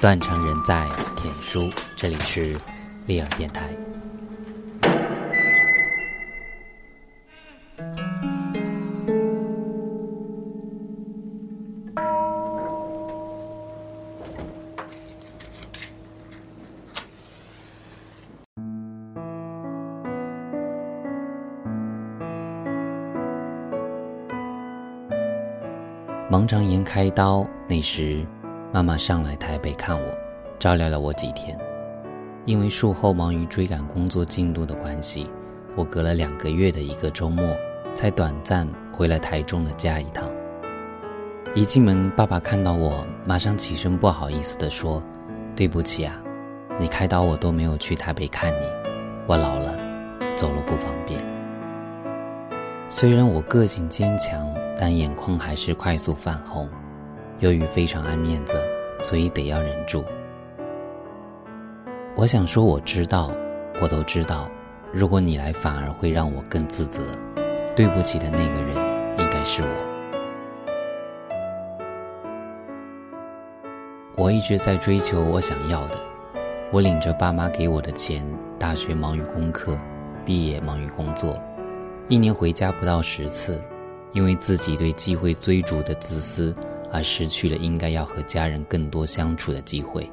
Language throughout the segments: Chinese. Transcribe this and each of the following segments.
断肠人在天书，这里是利尔电台。盲肠炎开刀那时，妈妈上来台北看我，照料了我几天。因为术后忙于追赶工作进度的关系，我隔了两个月的一个周末，才短暂回了台中的家一趟。一进门，爸爸看到我，马上起身，不好意思地说：“对不起啊，你开导我都没有去台北看你，我老了，走路不方便。”虽然我个性坚强。但眼眶还是快速泛红，由于非常爱面子，所以得要忍住。我想说，我知道，我都知道，如果你来，反而会让我更自责。对不起的那个人，应该是我。我一直在追求我想要的，我领着爸妈给我的钱，大学忙于功课，毕业忙于工作，一年回家不到十次。因为自己对机会追逐的自私，而失去了应该要和家人更多相处的机会。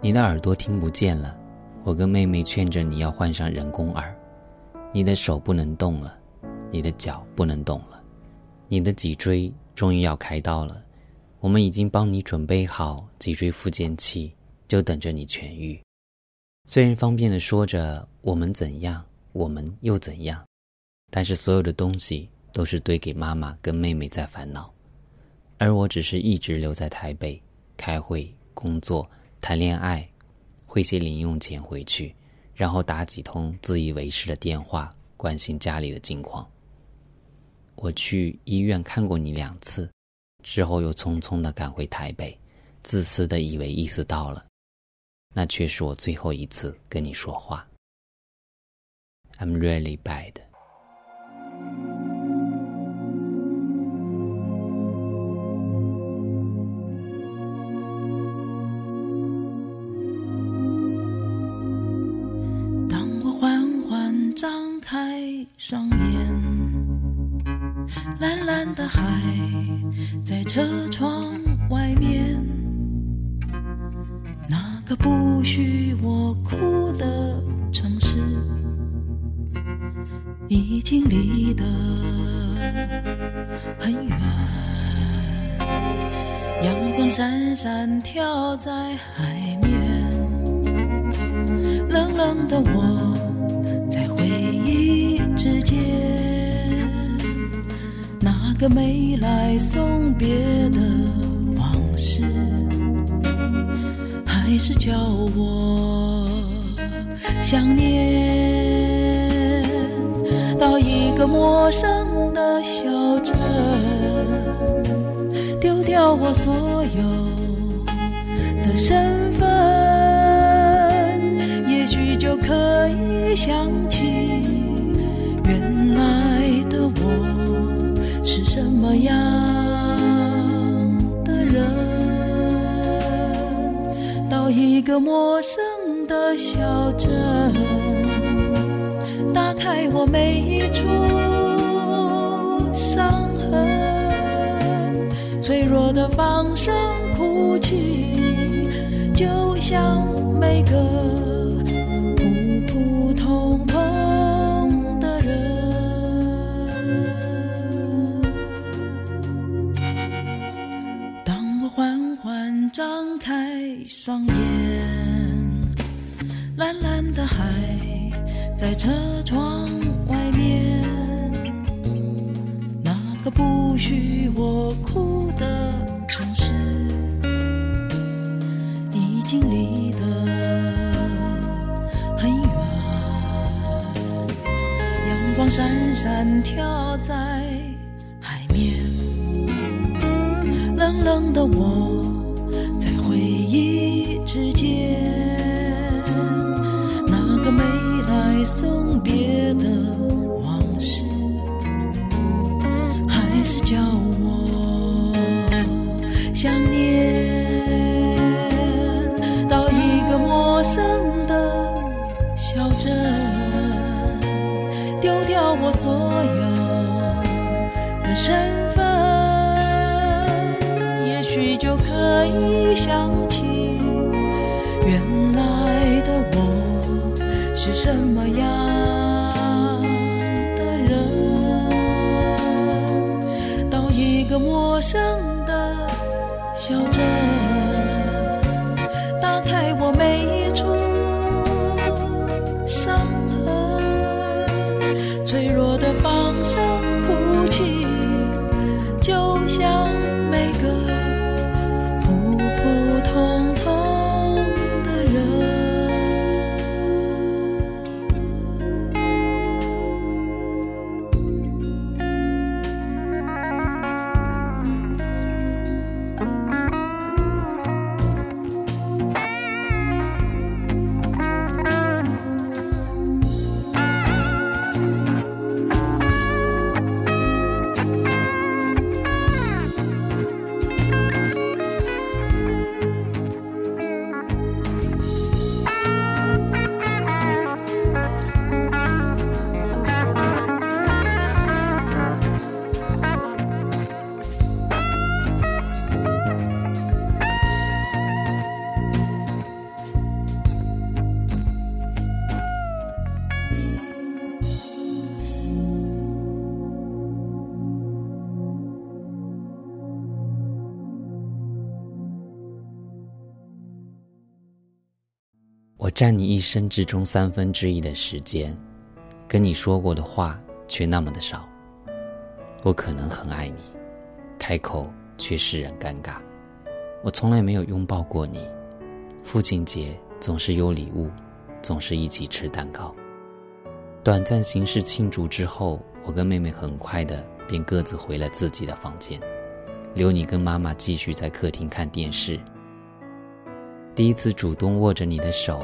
你的耳朵听不见了，我跟妹妹劝着你要换上人工耳。你的手不能动了，你的脚不能动了，你的脊椎终于要开刀了。我们已经帮你准备好脊椎复健器，就等着你痊愈。虽然方便的说着我们怎样，我们又怎样，但是所有的东西。都是堆给妈妈跟妹妹在烦恼，而我只是一直留在台北开会、工作、谈恋爱，汇些零用钱回去，然后打几通自以为是的电话，关心家里的近况。我去医院看过你两次，之后又匆匆的赶回台北，自私的以为意思到了，那却是我最后一次跟你说话。I'm really bad. 经离得很远。阳光闪闪跳在海面，冷冷的我在回忆。之间，那个没来送别的往事，还是叫我想念。到一个陌生的小镇，丢掉我所有的身份，也许就可以想起原来的我是。什么样的人，到一个陌生的小镇，我每一处伤痕，脆弱的放声哭泣，就像每个普普通通的人。当我缓缓张开。双眼，蓝蓝的海在车窗外面，那个不许我哭的城市，已经离得很远。阳光闪闪跳在海面，冷冷的我在回忆。之间，想念到一个陌生的小镇丢掉我所有的身份也许就可以想起原来的我是什么样的人。到一个陌生笑着。占你一生之中三分之一的时间，跟你说过的话却那么的少。我可能很爱你，开口却使人尴尬。我从来没有拥抱过你，父亲节总是有礼物，总是一起吃蛋糕。短暂形式庆祝之后，我跟妹妹很快的便各自回了自己的房间，留你跟妈妈继续在客厅看电视。第一次主动握着你的手，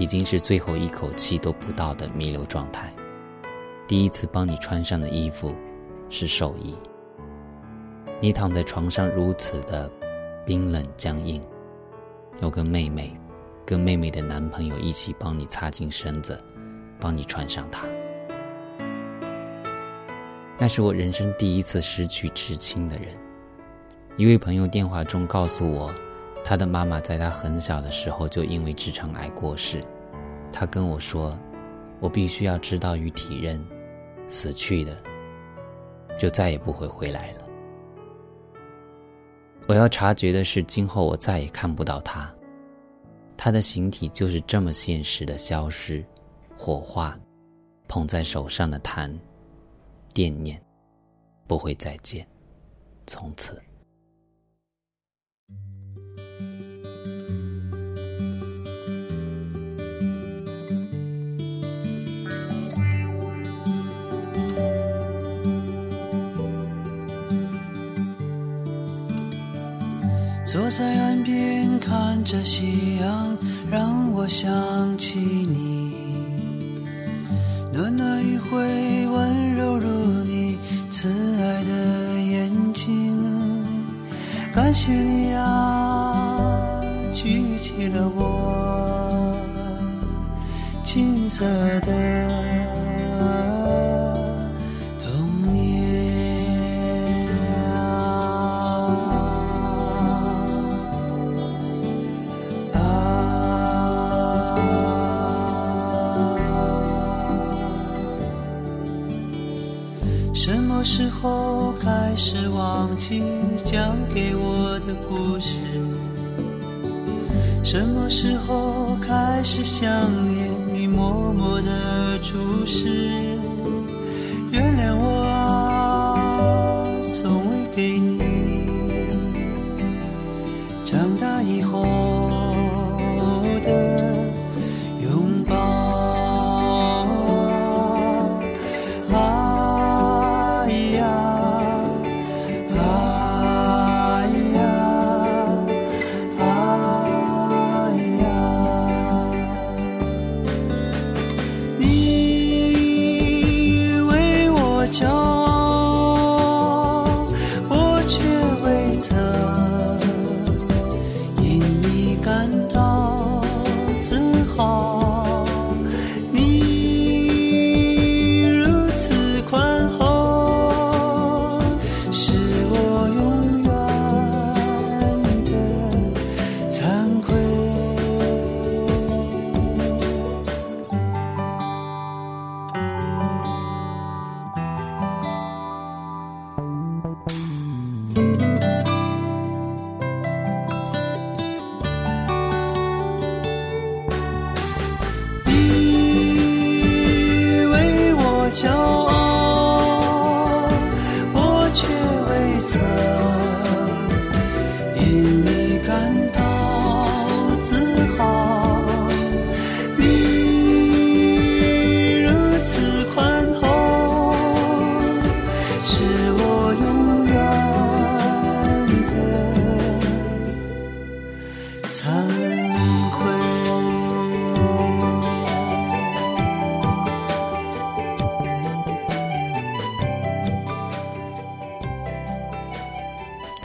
已经是最后一口气都不到的弥留状态。第一次帮你穿上的衣服，是寿衣。你躺在床上如此的冰冷僵硬，我跟妹妹，跟妹妹的男朋友一起帮你擦净身子，帮你穿上它。那是我人生第一次失去至亲的人。一位朋友电话中告诉我。他的妈妈在他很小的时候就因为直肠癌过世。他跟我说：“我必须要知道与体认，死去的就再也不会回来了。我要察觉的是，今后我再也看不到他。他的形体就是这么现实的消失，火化，捧在手上的痰，惦念，不会再见，从此。”坐在岸边看着夕阳，让我想起你。暖暖余晖，温柔如你慈爱的眼睛。感谢你啊，举起了我金色的后开始忘记讲给我的故事？什么时候开始想念你默默的注视？原谅我啊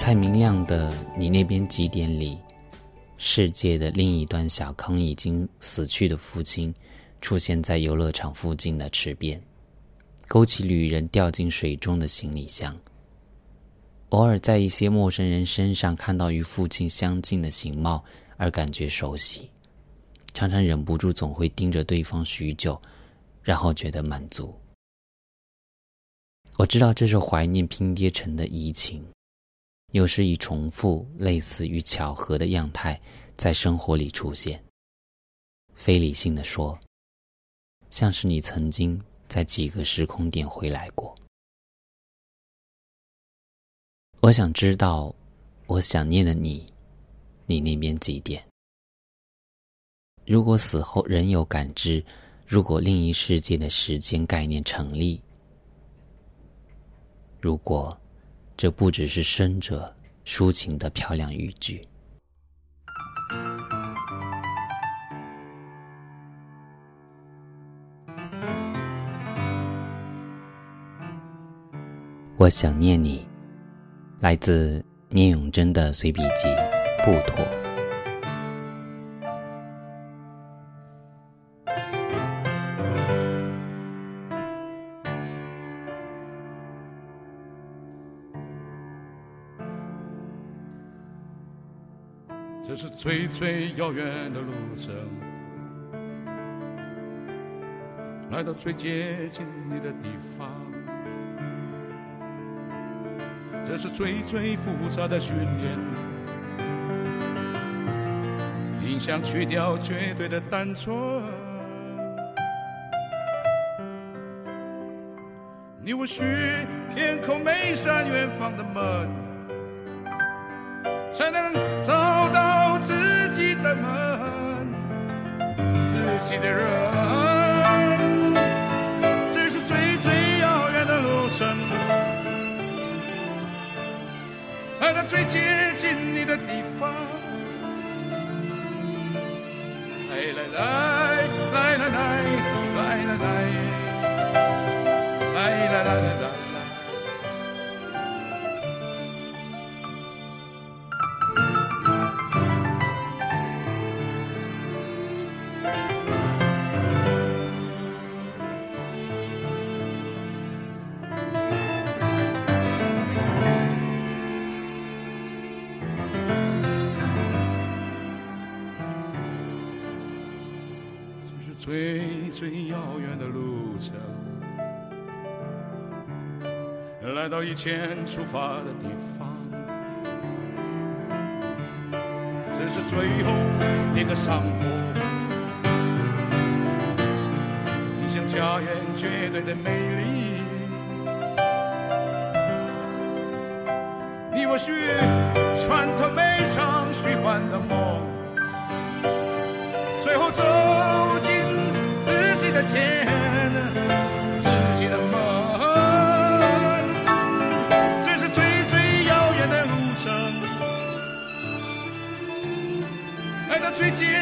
太明亮的你那边几点里，世界的另一端，小康已经死去的父亲出现在游乐场附近的池边，勾起旅人掉进水中的行李箱。偶尔在一些陌生人身上看到与父亲相近的形貌，而感觉熟悉，常常忍不住总会盯着对方许久，然后觉得满足。我知道这是怀念拼爹成的移情，有时以重复、类似于巧合的样态在生活里出现。非理性的说，像是你曾经在几个时空点回来过。我想知道，我想念的你，你那边几点？如果死后仍有感知，如果另一世界的时间概念成立，如果这不只是生者抒情的漂亮语句，我想念你。来自聂永贞的随笔集《不妥》。这是最最遥远的路程，来到最接近你的地方。这是最最复杂的训练，影响去掉绝对的单纯。你我需偏叩每扇远方的门，才能你的人这是最最遥远的路程。来到最接近你的地方。来来来来来来来来最最遥远的路程，来到以前出发的地方，这是最后一个上坡，你像家园绝对的美丽，你我需穿透每场虚幻的梦，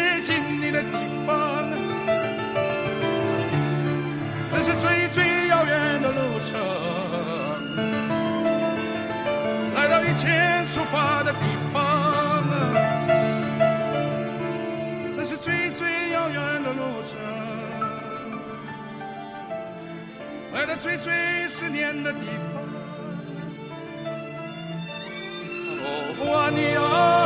接近你的地方，这是最最遥远的路程，来到以前出发的地方，这是最最遥远的路程。来到最最思念的地方，哦，我你。